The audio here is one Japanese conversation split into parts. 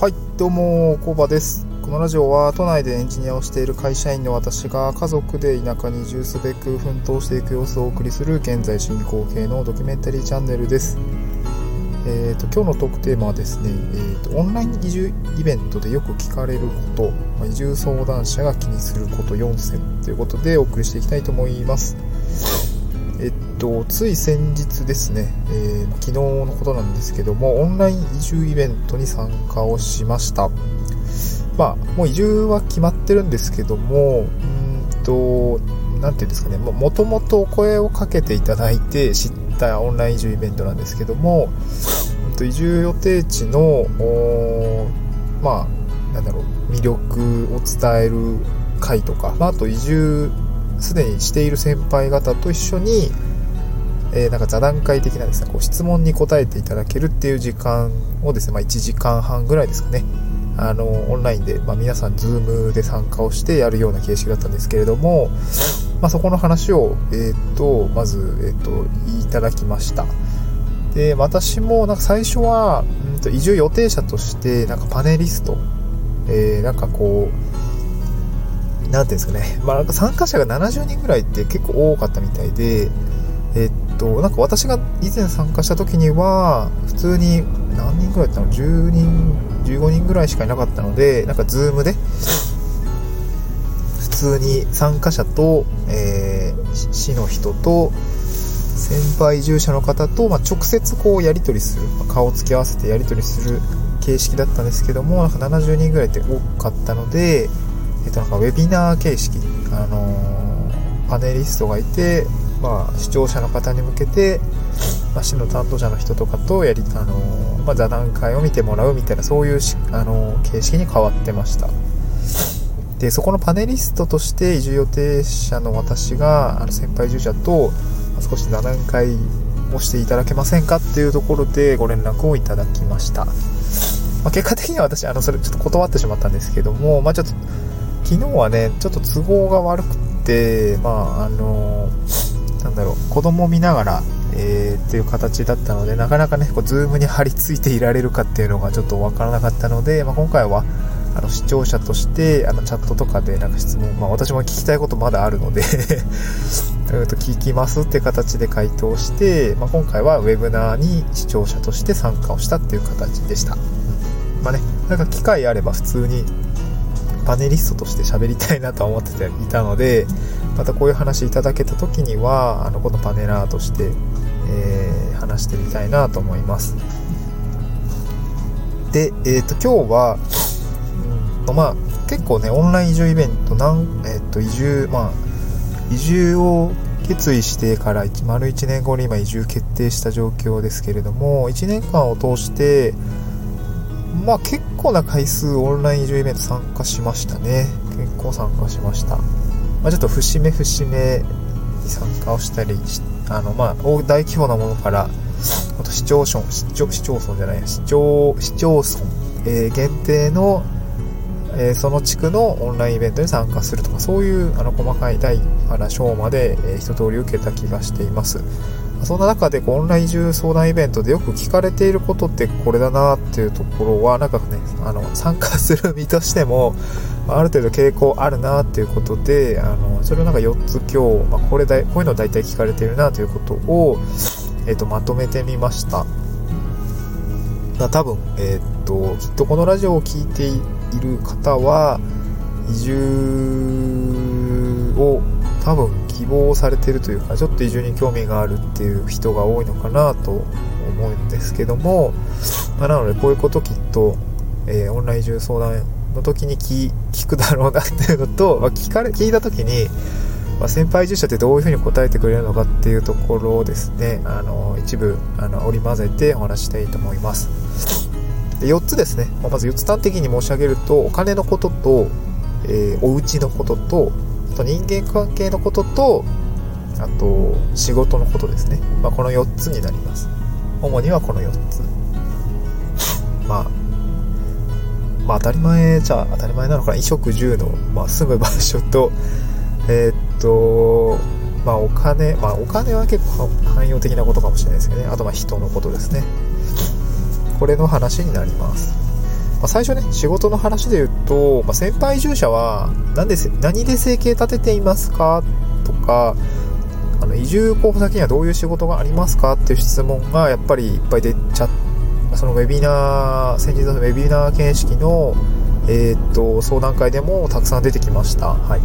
はい、どうも、コバです。このラジオは都内でエンジニアをしている会社員の私が家族で田舎に移住すべく奮闘していく様子をお送りする現在進行形のドキュメンタリーチャンネルです。えー、と今日のトークテーマはですね、えー、とオンライン移住イベントでよく聞かれること、移住相談者が気にすること4選ということでお送りしていきたいと思います。えっと、つい先日ですね、えー昨日のことなんですけども、オンライン移住イベントに参加をしました。まあ、もう移住は決まってるんですけども、うんと、なんていうんですかね、もともとお声をかけていただいて知ったオンライン移住イベントなんですけども、うんと移住予定地の、まあ、なんだろう、魅力を伝える会とか、まあ、あと移住すでにしている先輩方と一緒に、えーなんか座談会的なですね、こう質問に答えていただけるっていう時間をですね、まあ、1時間半ぐらいですかね、あの、オンラインで、まあ、皆さん、ズームで参加をしてやるような形式だったんですけれども、まあ、そこの話を、えっ、と、まず、えっ、と、いただきました。で、私も、なんか最初は、うんと移住予定者として、なんかパネリスト、えーなんかこう、なんていうんですかね、まあ、なんか参加者が70人ぐらいって結構多かったみたいで、えっと、なんか私が以前参加した時には、普通に何人ぐらいだったの ?10 人、15人ぐらいしかいなかったので、なんかズームで、普通に参加者と、えー市の人と、先輩移住者の方と、まあ、直接こうやり取りする、まあ顔を付き合わせてやり取りする形式だったんですけども、なんか70人ぐらいって多かったので、えっと、なんかウェビナー形式、あのパネリストがいて、まあ、視聴者の方に向けて、まあ、市の担当者の人とかとやり、あのまあ、座談会を見てもらうみたいな、そういうし、あの形式に変わってました。で、そこのパネリストとして移住予定者の私が、あの先輩移住者と、少し座談会をしていただけませんかっていうところでご連絡をいただきました。まあ、結果的には私、あの、それちょっと断ってしまったんですけども、まあ、ちょっと、昨日はね、ちょっと都合が悪くて、まあ、あの、なんだろう、子供見ながら、えーっていう形だったので、なかなかね、こう、ズームに張り付いていられるかっていうのがちょっとわからなかったので、まあ、今回は、あの、視聴者として、あの、チャットとかでなんか質問、まあ、私も聞きたいことまだあるので うんと、聞きますって形で回答して、まあ、今回はウェブナーに視聴者として参加をしたっていう形でした。まあね、なんか機会あれば普通にパネリストとして喋りたいなとは思ってていたので、またこういう話いただけた時には、あの、このパネラーとして、えー話してみたいなと思います。で、えっ、と、今日は、うんと、まあ、結構ね、オンライン移住イベント、なん、えっ、と、移住、まあ、移住を決意してから1丸1年後に今移住決定した状況ですけれども、1年間を通して、まあ結構な回数オンライン移住イベント参加しましたね。結構参加しました。まあちょっと節目節目に参加をしたり、あのまあ大規模なものから、あと市町村、市町市町村じゃない、市町、市町村、えー限定の、えーその地区のオンラインイベントに参加するとか、そういうあの細かい大から小まで、えー一通り受けた気がしています。そんな中でこうオンライン移住相談イベントでよく聞かれていることってこれだなっていうところは、なんかね、あの、参加する身としても、ある程度傾向あるなっていうことで、あの、それをなんか4つ今日、まあ、これだ、こういうの大体聞かれているなということを、えっ、と、まとめてみました。まあ多分、えっ、と、きっとこのラジオを聞いている方は、移住を多分希望されてるというか、ちょっと移住に興味があるっていう人が多いのかなと思うんですけども、まあ、なのでこういうこときっと、えーオンライン移住相談の時に聞くだろうなっていうのと、まあ、聞かれ、聞いた時に、まあ、先輩移住者ってどういうふうに答えてくれるのかっていうところをですね、あの、一部、あの、織り交ぜてお話したいと思います。で4つですね。まあまず4つ端的に申し上げると、お金のことと、えーお家のことと、と人間関係のことと、あと仕事のことですね。まあ、この4つになります。主にはこの4つ。まあ、まあ当たり前じゃ当たり前なのかな。衣食住の、まあ、住む場所と、えーっと、まあお金、まあお金は結構汎用的なことかもしれないですけどね。あとまあ人のことですね。これの話になります。まあ、最初ね、仕事の話で言うと、まあ、先輩移住者は何で、何で生計立てていますか？とか、あの移住候補先にはどういう仕事がありますか？っていう質問がやっぱりいっぱい出ちゃっそのウェビナー、先日のウェビナー形式の、えー、っと、相談会でもたくさん出てきました。はい。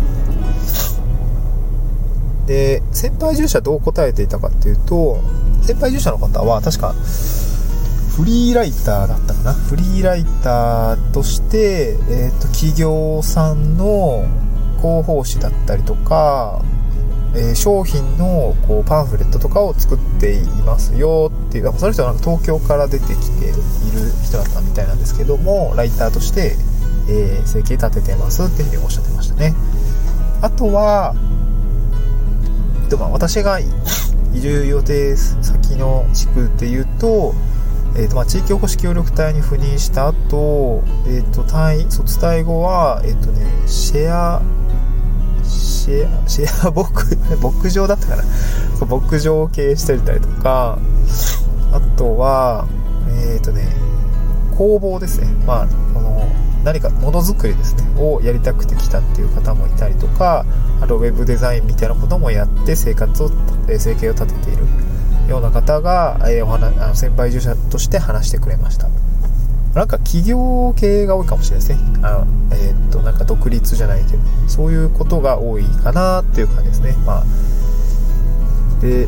で、先輩移住者どう答えていたかっていうと、先輩移住者の方は確か、フリーライターだったかな？フリーライターとして、えっ、ー、と、企業さんの広報誌だったりとか、えー、商品のこうパンフレットとかを作っていますよっていう、その人はなんか東京から出てきている人だったみたいなんですけども、ライターとして、えー、生計立ててますっていうふうにおっしゃってましたね。あとは、でまあ、私が移住予定先の地区っていうと、えーとまあ、地域おこし協力隊に赴任した後、えーと、単位卒退後は、えーとね、シェアシェアシェア 牧牧場だったかな。牧場を経営してたりとかあとはえっ、ー、とね工房ですね。まあこの何かものづくりですね。をやりたくて来たっていう方もいたりとかあとウェブデザインみたいなこともやって生活を生計を立てている。ような方が、えー、お話あの先輩従者として話してくれました。なんか企業経営が多いかもしれないですね。あえー、っとなんか独立じゃないけどそういうことが多いかなっていう感じですね。まあで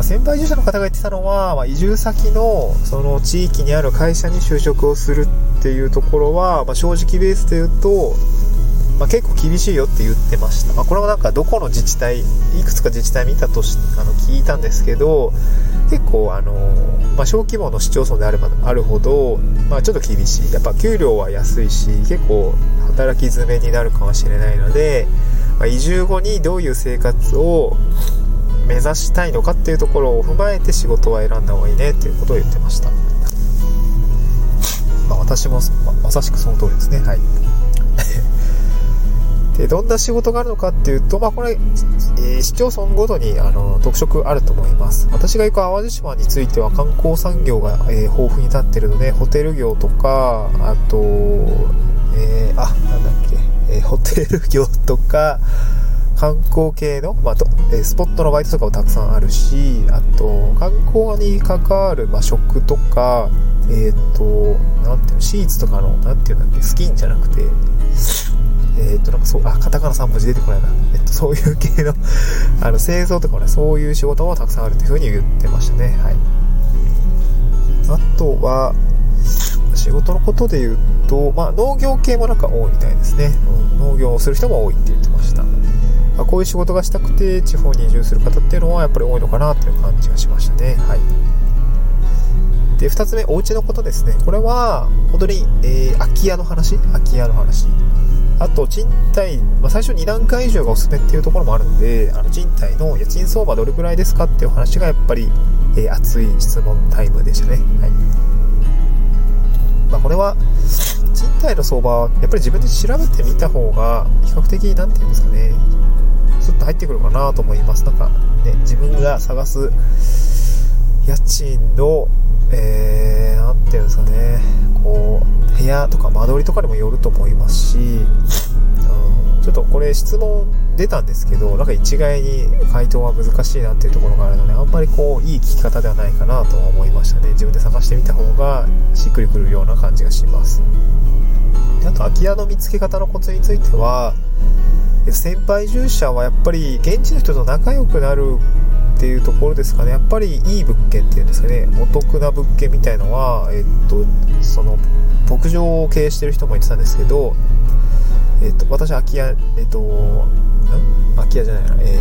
先輩従者の方が言ってたのは、まあ、移住先のその地域にある会社に就職をするっていうところは、まあ、正直ベースで言うとまあ、結構厳しいよって言ってました。まあ、これもなんかどこの自治体、いくつか自治体見たとし、あの、聞いたんですけど、結構あの、まあ、小規模の市町村であればあるほど、まあ、ちょっと厳しい。やっぱ給料は安いし、結構働き詰めになるかもしれないので、まあ、移住後にどういう生活を目指したいのかっていうところを踏まえて仕事は選んだ方がいいねっていうことを言ってました。まあ、私もままさしくその通りですね。はい。で、どんな仕事があるのかっていうと、まあ、これ、えー、市町村ごとに、あの、特色あると思います。私が行く淡路島については観光産業が、えー、豊富に立ってるので、ホテル業とか、あと、えー、あ、なんだっけ、えー、ホテル業とか、観光系の、まあとえスポットのバイトとかもたくさんあるし、あと、観光に関わる、まあ、食とか、えっ、と、なんていうの、シーツとかの、なんていうんだっけ、スキンじゃなくて、えっ、と、なんかそう、あ、カタカナ3文字出てこないな。えっと、そういう系の あの、製造とかね、そういう仕事もたくさんあるっていうふうに言ってましたね。はい。あとは、仕事のことで言うと、まあ、農業系もなんか多いみたいですね。農業をする人も多いって言ってました。まあこういう仕事がしたくて地方に移住する方っていうのはやっぱり多いのかなっていう感じがしましたね。はい。で、二つ目、お家のことですね。これは、本当に、えー、空き家の話？空き家の話。あと、賃貸、まあ、最初2段階以上がおすすめっていうところもあるんで、あの賃貸の家賃相場どれくらいですかっていう話がやっぱり、えー、熱い質問タイムでしたね。はい。まあ、これは、賃貸の相場はやっぱり自分で調べてみた方が、比較的、なんていうんですかね、スッと入ってくるかなと思います。なんか、ね、自分が探す家賃の、えー、なんていうんですかね、こう、部屋とか間取りとかにもよると思いますし、うん、ちょっとこれ質問出たんですけど、なんか一概に回答は難しいなっていうところがあるので、あんまりこう、いい聞き方ではないかなとは思いましたね。自分で探してみた方がしっくりくるような感じがします。であと、空き家の見つけ方のコツについては、先輩従者はやっぱり現地の人と仲良くなるっていうところですかね。やっぱりいい物件っていうんですかね。お得な物件みたいのはえっとその牧場を経営してる人も言ってたんですけどえっと私空き家えっと空き家じゃないな。え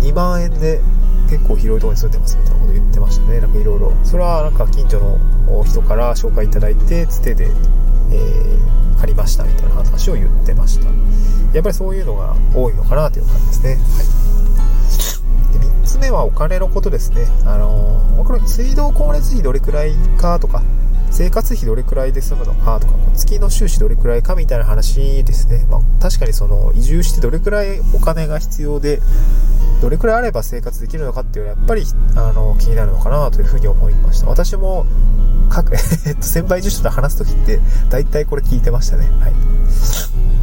ー、2万円で結構広いところに住んでますみたいなこと言ってましたね。なんかいろいろ。それはなんか近所の人から紹介いただいてつてで、えー、借りましたみたいな話を言ってました。やっぱりそういうのが多いのかなという感じですね。はい。つ目はお金のことですね。あの、これ水道光熱費どれくらいかとか、生活費どれくらいで済むのかとか、月の収支どれくらいかみたいな話ですね。まあ、確かにその移住してどれくらいお金が必要で、どれくらいあれば生活できるのかっていうのはやっぱりあの気になるのかなというふうに思いました。私も各、えっと、先輩住者と話すときって大体これ聞いてましたね。はい。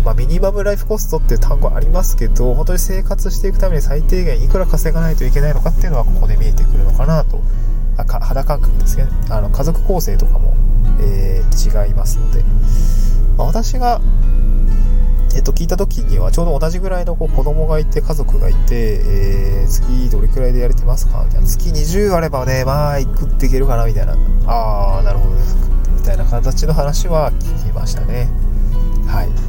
まあ、ミニマムライフコストっていう単語ありますけど、本当に生活していくために最低限いくら稼がないといけないのかっていうのはここで見えてくるのかなと。あか肌感覚ですね。あの家族構成とかも、えー、違いますので、まあ、私が、えっと、聞いた時にはちょうど同じぐらいのこう子供がいて家族がいて、えー、月どれくらいでやれてますか？みたいな。月20あればねまあ食っていけるかなみたいな。ああなるほどです。みたいな形の話は聞きましたね。はい。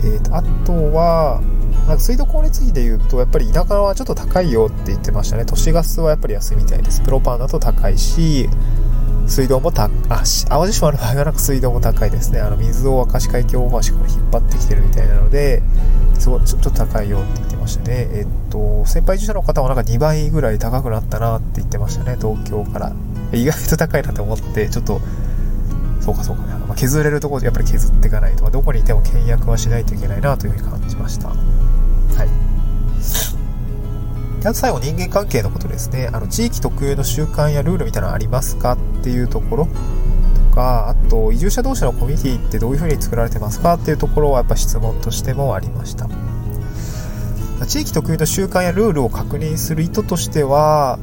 えーと、あとはなんか水道光熱費で言うと、やっぱり田舎はちょっと高いよって言ってましたね。都市ガスはやっぱり安いみたいです。プロパンだと高いし、水道もた、あ、淡路島の場合はなんか水道も高いですね。あの、水を明石海峡大橋から引っ張ってきてるみたいなので、すごい、ちょっと高いよって言ってましたね。えっと、先輩従者の方はなんか2倍ぐらい高くなったなって言ってましたね。東京から。意外と高いなと思って、ちょっと、そうかそうかね。まあ、削れるところでやっぱり削っていかないと、どこにいても倹約はしないといけないなというふうに感じました。はい。あと最後人間関係のことですね。あの、地域特有の習慣やルールみたいなのありますかっていうところとか、あと、移住者同士のコミュニティってどういうふうに作られてますか？っていうところはやっぱ質問としてもありました。地域特有の習慣やルールを確認する意図としては、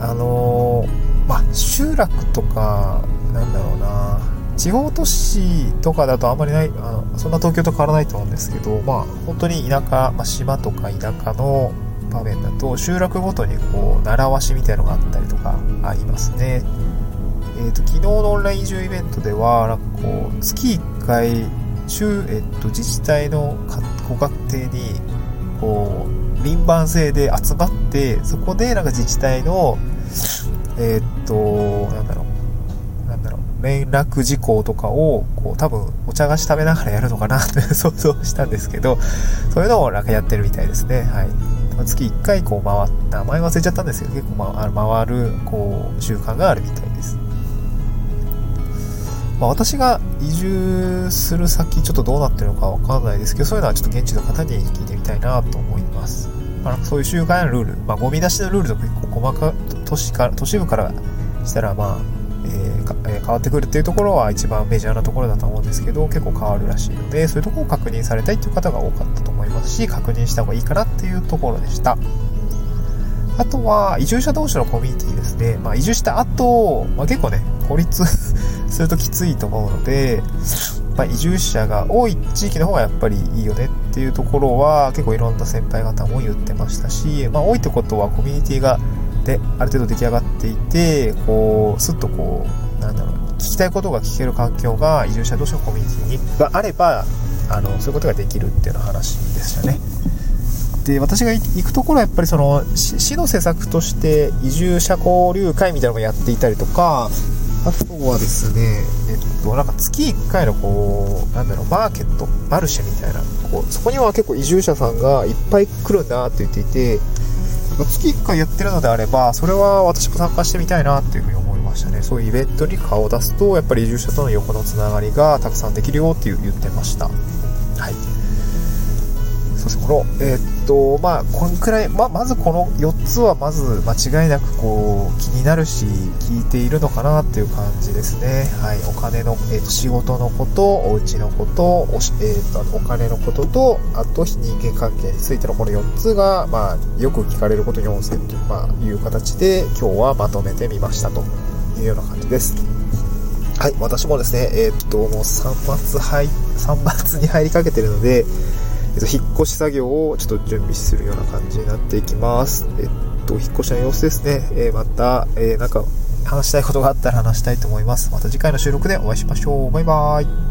あの、まあ、集落とか、なんだろうな、地方都市とかだとあんまりない、あのそんな東京と変わらないと思うんですけど、まあ、本当に田舎、まあ、島とか田舎の場面だと、集落ごとにこう、習わしみたいのがあったりとかありますね。えっ、ー、と、昨日のオンライン移住イベントでは、なんかこう、月1回、週、えっ、と、自治体のご家庭に、こう、輪番制で集まって、そこでなんか自治体の、えっ、と、なんだろう、連絡事項とかを、こう、多分、お茶菓子食べながらやるのかなって 想像したんですけど、そういうのをなんかやってるみたいですね。はい。月1回こう回った、名前忘れちゃったんですけど、結構、ま、回る、こう、習慣があるみたいです。まあ、私が移住する先、ちょっとどうなってるのかわかんないですけど、そういうのはちょっと現地の方に聞いてみたいなと思います。まあ、そういう習慣やルール、まあ、ゴミ出しのルールとか結構細か、都市から、都市部からしたら、まあ、変わってくるっていうところは一番メジャーなところだと思うんですけど結構変わるらしいのでそういうところを確認されたいっていう方が多かったと思いますし確認した方がいいかなっていうところでした。あとは移住者同士のコミュニティですね、まあ、移住した後、まあ、結構ね孤立 するときついと思うので、まあ、移住者が多い地域の方がやっぱりいいよねっていうところは結構いろんな先輩方も言ってましたし、まあ、多いってことはコミュニティがである程度出来上がっていてこうすっとこうなんだろう聞きたいことが聞ける環境が移住者同士のコミュニティにがあればあのそういうことができるっていうような話でしたね。で私が行くところはやっぱりその市の施策として移住者交流会みたいなのをやっていたりとかあとはですね、えっと、なんか月1回のこう、なんだろう、マーケット、マルシェみたいな、こう、そこには結構移住者さんがいっぱい来るんだって言っていて、月1回やってるのであれば、それは私も参加してみたいなっていうふうにましたね。そういうイベントに顔を出すと、やっぱり移住者との横のつながりがたくさんできるよっていう言ってました。はい。そうです、この、えー、っと、まあ、こんくらい、ま、まずこの4つはまず間違いなくこう、気になるし、聞いているのかなっていう感じですね。はい。お金の、えー、っと、仕事のこと、お家のこと、おえー、っと、お金のことと、あと、非人間関係についてのこの4つが、まあ、よく聞かれること4選という、まあ、いう形で、今日はまとめてみましたというような感じです。はい。私もですね、えー、っと、もう3月入、3月に入りかけてるので、えっと、引っ越し作業をちょっと準備するような感じになっていきます。えっと、引っ越しの様子ですね。えー、また、えー、なんか話したいことがあったら話したいと思います。また次回の収録でお会いしましょう。バイバーイ。